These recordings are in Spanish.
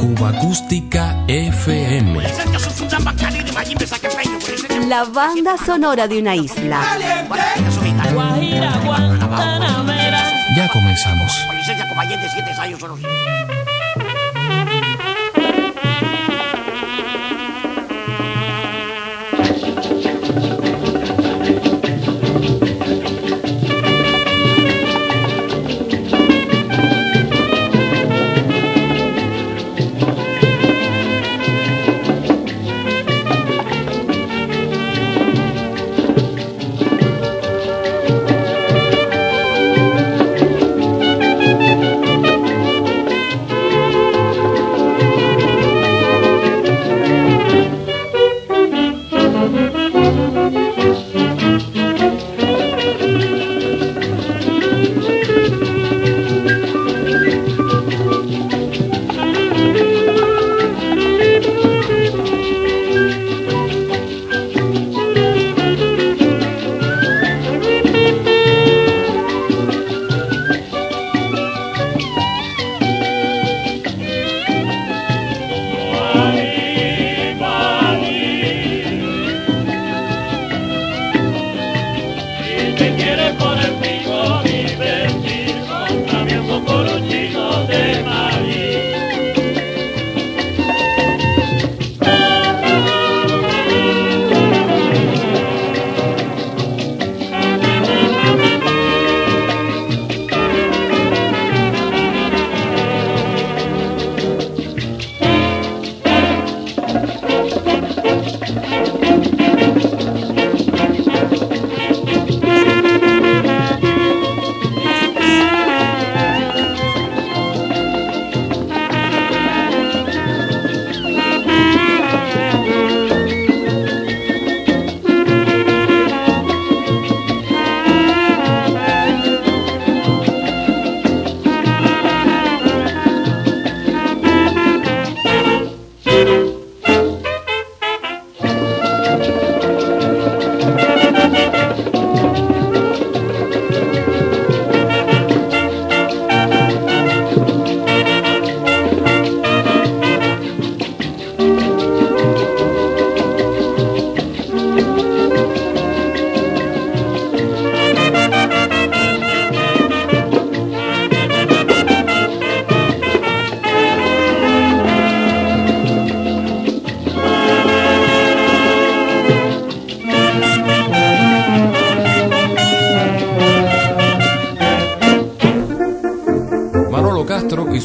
Cuba Acústica FM. La banda sonora de una isla. Ya comenzamos.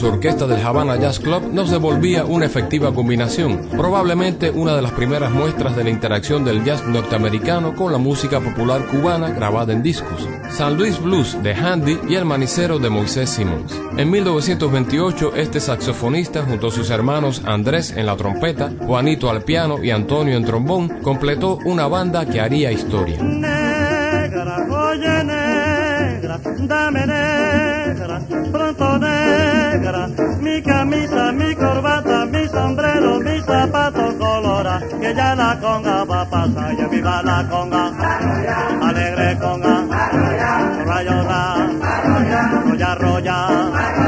Orquesta del Havana Jazz Club nos devolvía una efectiva combinación, probablemente una de las primeras muestras de la interacción del jazz norteamericano con la música popular cubana grabada en discos. San Luis Blues de Handy y El Manicero de Moisés Simons. En 1928, este saxofonista, junto a sus hermanos Andrés en la trompeta, Juanito al piano y Antonio en trombón, completó una banda que haría historia. Negra, oye negra, dame negra, mi camisa, mi corbata, mi sombrero, mi zapato colora, que ya la conga va a pasar, ya viva la conga, alegre conga, rayo ra, roya roya,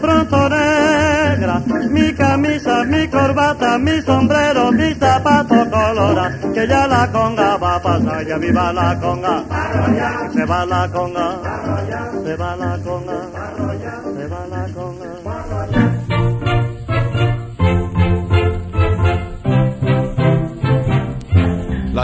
pronto negra, mi camisa, mi corbata, mi sombrero, mi zapato colora, que ya la conga va a pasar, ya viva la conga, se va la conga, se va la conga,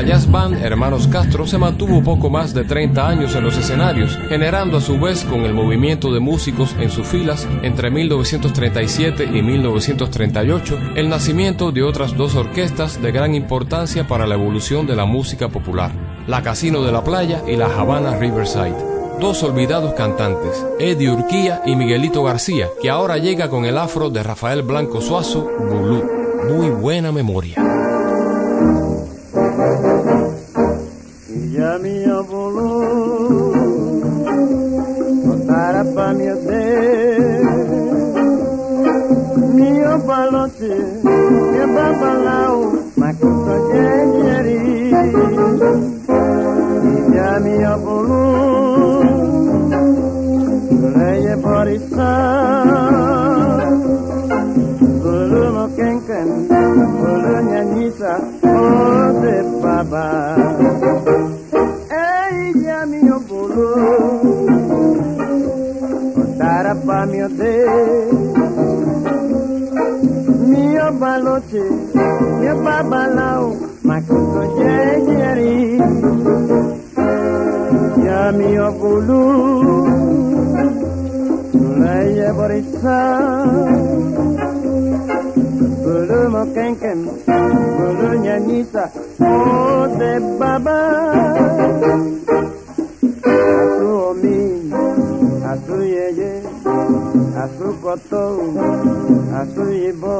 La jazz band Hermanos Castro se mantuvo poco más de 30 años en los escenarios, generando a su vez con el movimiento de músicos en sus filas entre 1937 y 1938 el nacimiento de otras dos orquestas de gran importancia para la evolución de la música popular, la Casino de la Playa y la Habana Riverside. Dos olvidados cantantes, Eddie Urquía y Miguelito García, que ahora llega con el afro de Rafael Blanco Suazo, Bulú. Muy buena memoria. ete ye babalao makoto jenyeri. Ijami obulu leye porisa bulu mokenken bulu nyanyisa ode baba. Yeri Yami Abulu Suleye Borisa Bulu Mokenken Bulu Nyanisa Ode Baba Asu Omi Asu Yeye Asu Koto Asu Ibo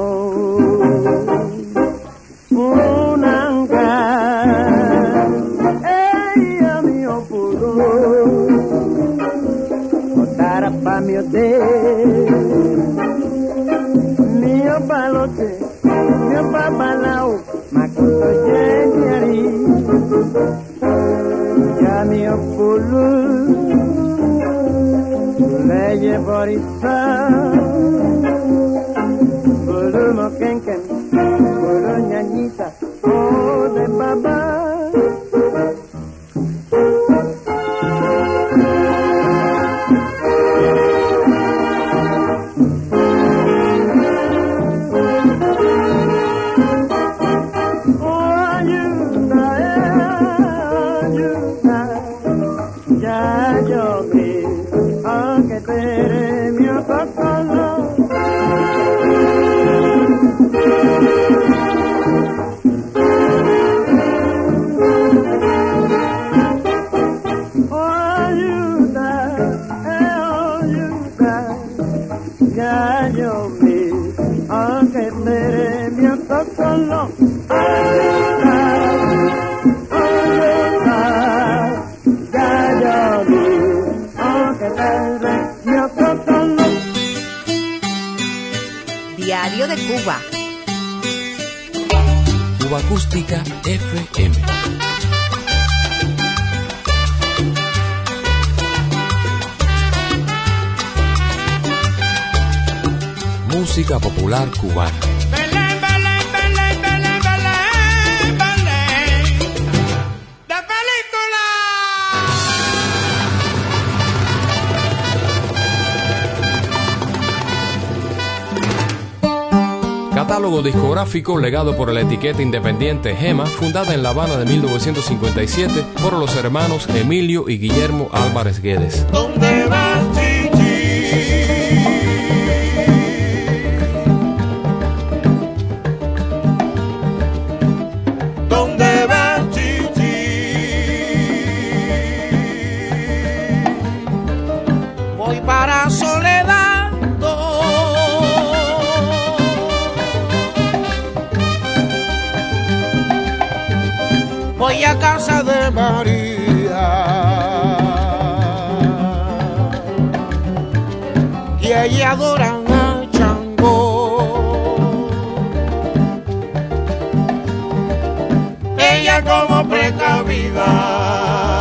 Catálogo discográfico legado por la etiqueta independiente Gema, fundada en La Habana de 1957 por los hermanos Emilio y Guillermo Álvarez Guedes. ¿Dónde vas, Casa de María. Y allí adoran a Chango. Ella como precavida.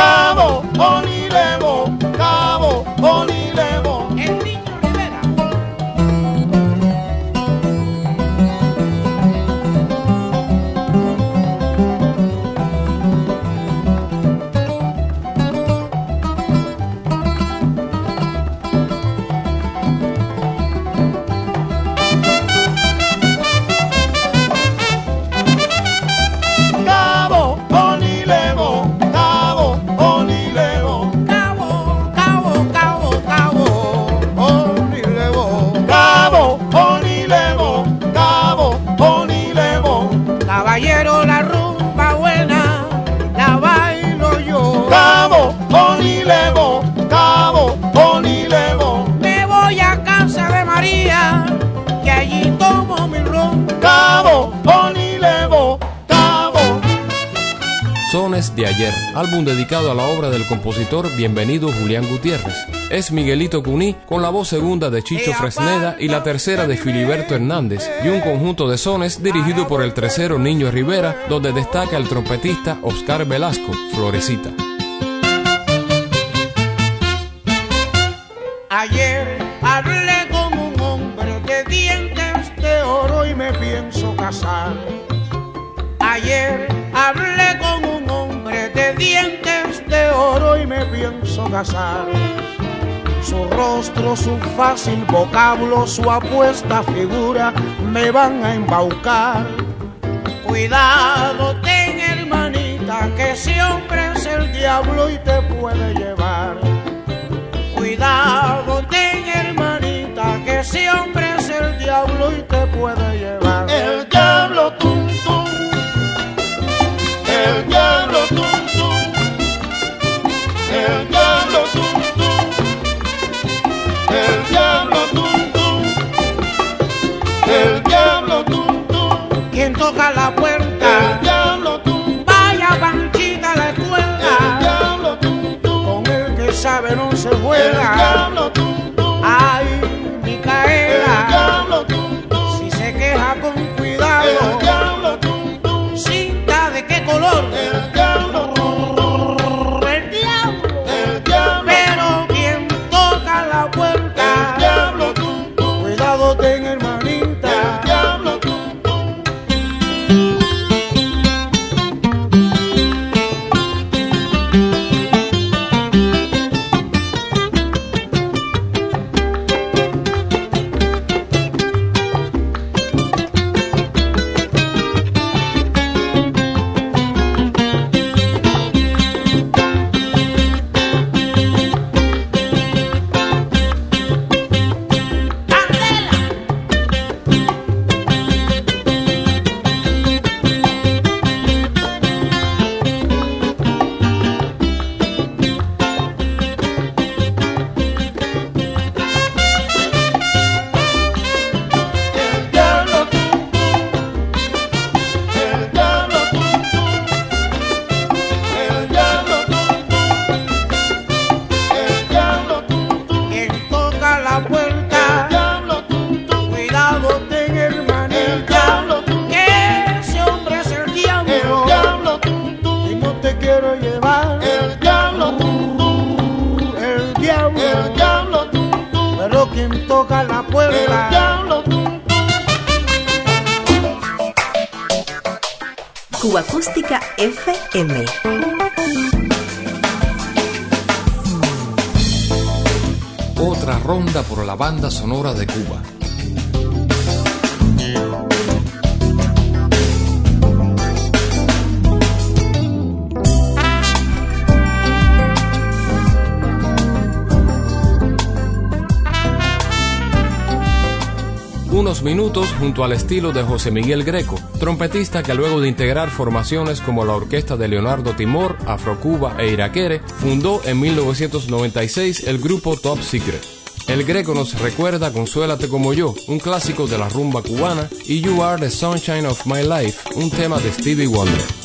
bravo, álbum dedicado a la obra del compositor bienvenido Julián Gutiérrez. Es Miguelito Cuní con la voz segunda de Chicho eh, Fresneda y la tercera de Filiberto Hernández y un conjunto de sones dirigido por el tercero Niño Rivera, donde destaca el trompetista Oscar Velasco, Florecita. Su rostro, su fácil vocablo, su apuesta figura me van a embaucar. Cuidado, ten hermanita, que siempre es el diablo y te puede llevar. Cuidado, ten Acústica FM. Otra ronda por la banda sonora de Cuba. Minutos junto al estilo de José Miguel Greco, trompetista que luego de integrar formaciones como la orquesta de Leonardo Timor, Afrocuba e Iraquere, fundó en 1996 el grupo Top Secret. El Greco nos recuerda Consuélate como yo, un clásico de la rumba cubana, y You Are the Sunshine of My Life, un tema de Stevie Wonder.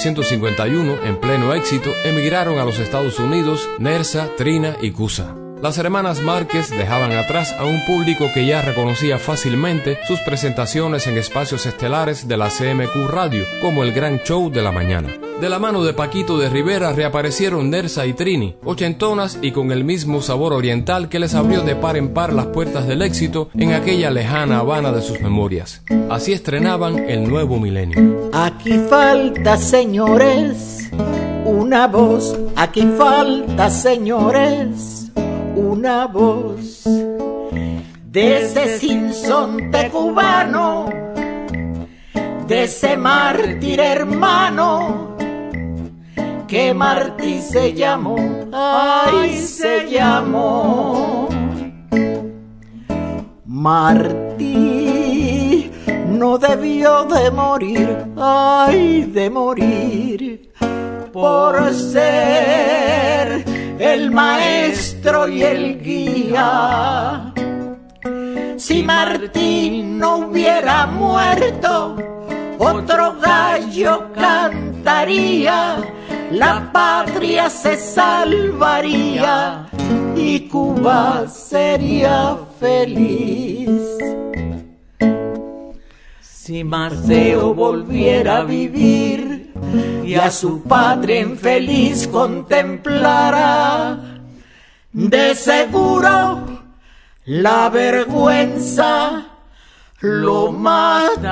1951, en pleno éxito, emigraron a los Estados Unidos Nersa, Trina y Cusa. Las hermanas Márquez dejaban atrás a un público que ya reconocía fácilmente sus presentaciones en espacios estelares de la CMQ Radio, como el Gran Show de la Mañana. De la mano de Paquito de Rivera reaparecieron Nersa y Trini, ochentonas y con el mismo sabor oriental que les abrió de par en par las puertas del éxito en aquella lejana Habana de sus memorias. Así estrenaban el nuevo milenio. Aquí falta, señores, una voz. Aquí falta, señores, una voz. De ese sinsonte cubano, de ese mártir hermano, que Martí se llamó, ay, se llamó. Martí no debió de morir, ay, de morir, por ser el maestro y el guía. Si Martín no hubiera muerto, otro gallo cantaría, la patria se salvaría y Cuba sería feliz. Si Marceo volviera a vivir y a su padre infeliz contemplara, de seguro la vergüenza lo matará.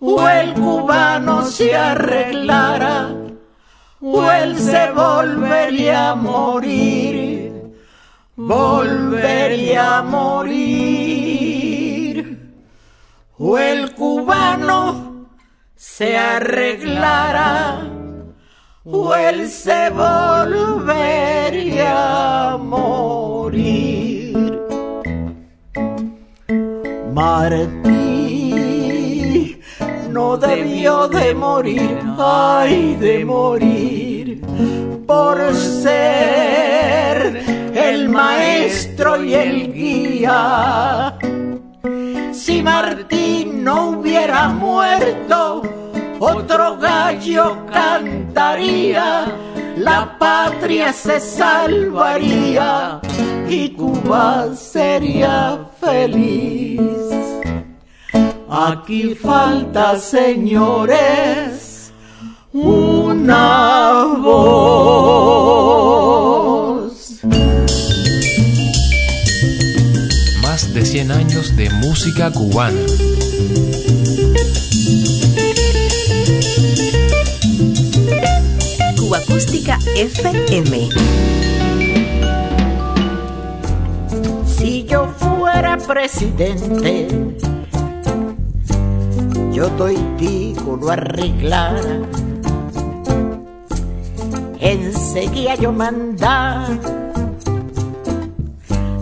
O el cubano se arreglara, o él se volvería a morir, volvería a morir. O el cubano se arreglara, o él se volvería a morir. Martí no debió de morir, ay de morir, por ser el maestro y el guía. Si Martín no hubiera muerto, otro gallo cantaría, la patria se salvaría y Cuba sería feliz. Aquí falta, señores, una voz. 100 años de música cubana. Cuba Acústica FM. Si yo fuera presidente, yo doy tico lo arreglara. Enseguida yo mandar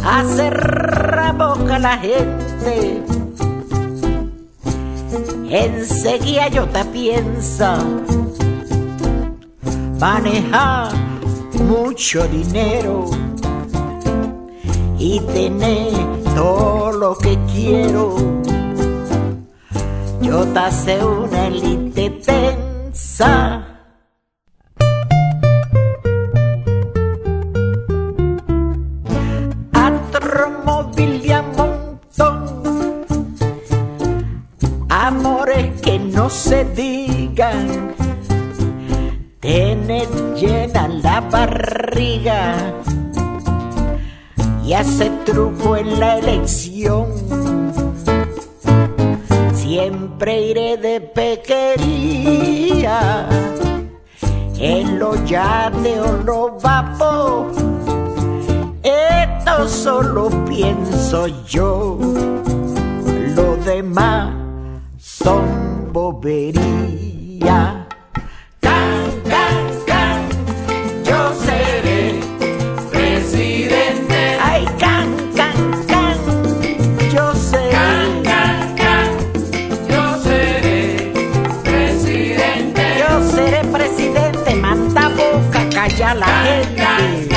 a cerrar boca la gente. Enseguida yo te piensa manejar mucho dinero y tener todo lo que quiero. Yo te hace una elite tensa. Tener llena la barriga y hace truco en la elección. Siempre iré de pequería en los yates o los vapor. Esto solo pienso yo, lo demás son bobería. Boca, calla la gente.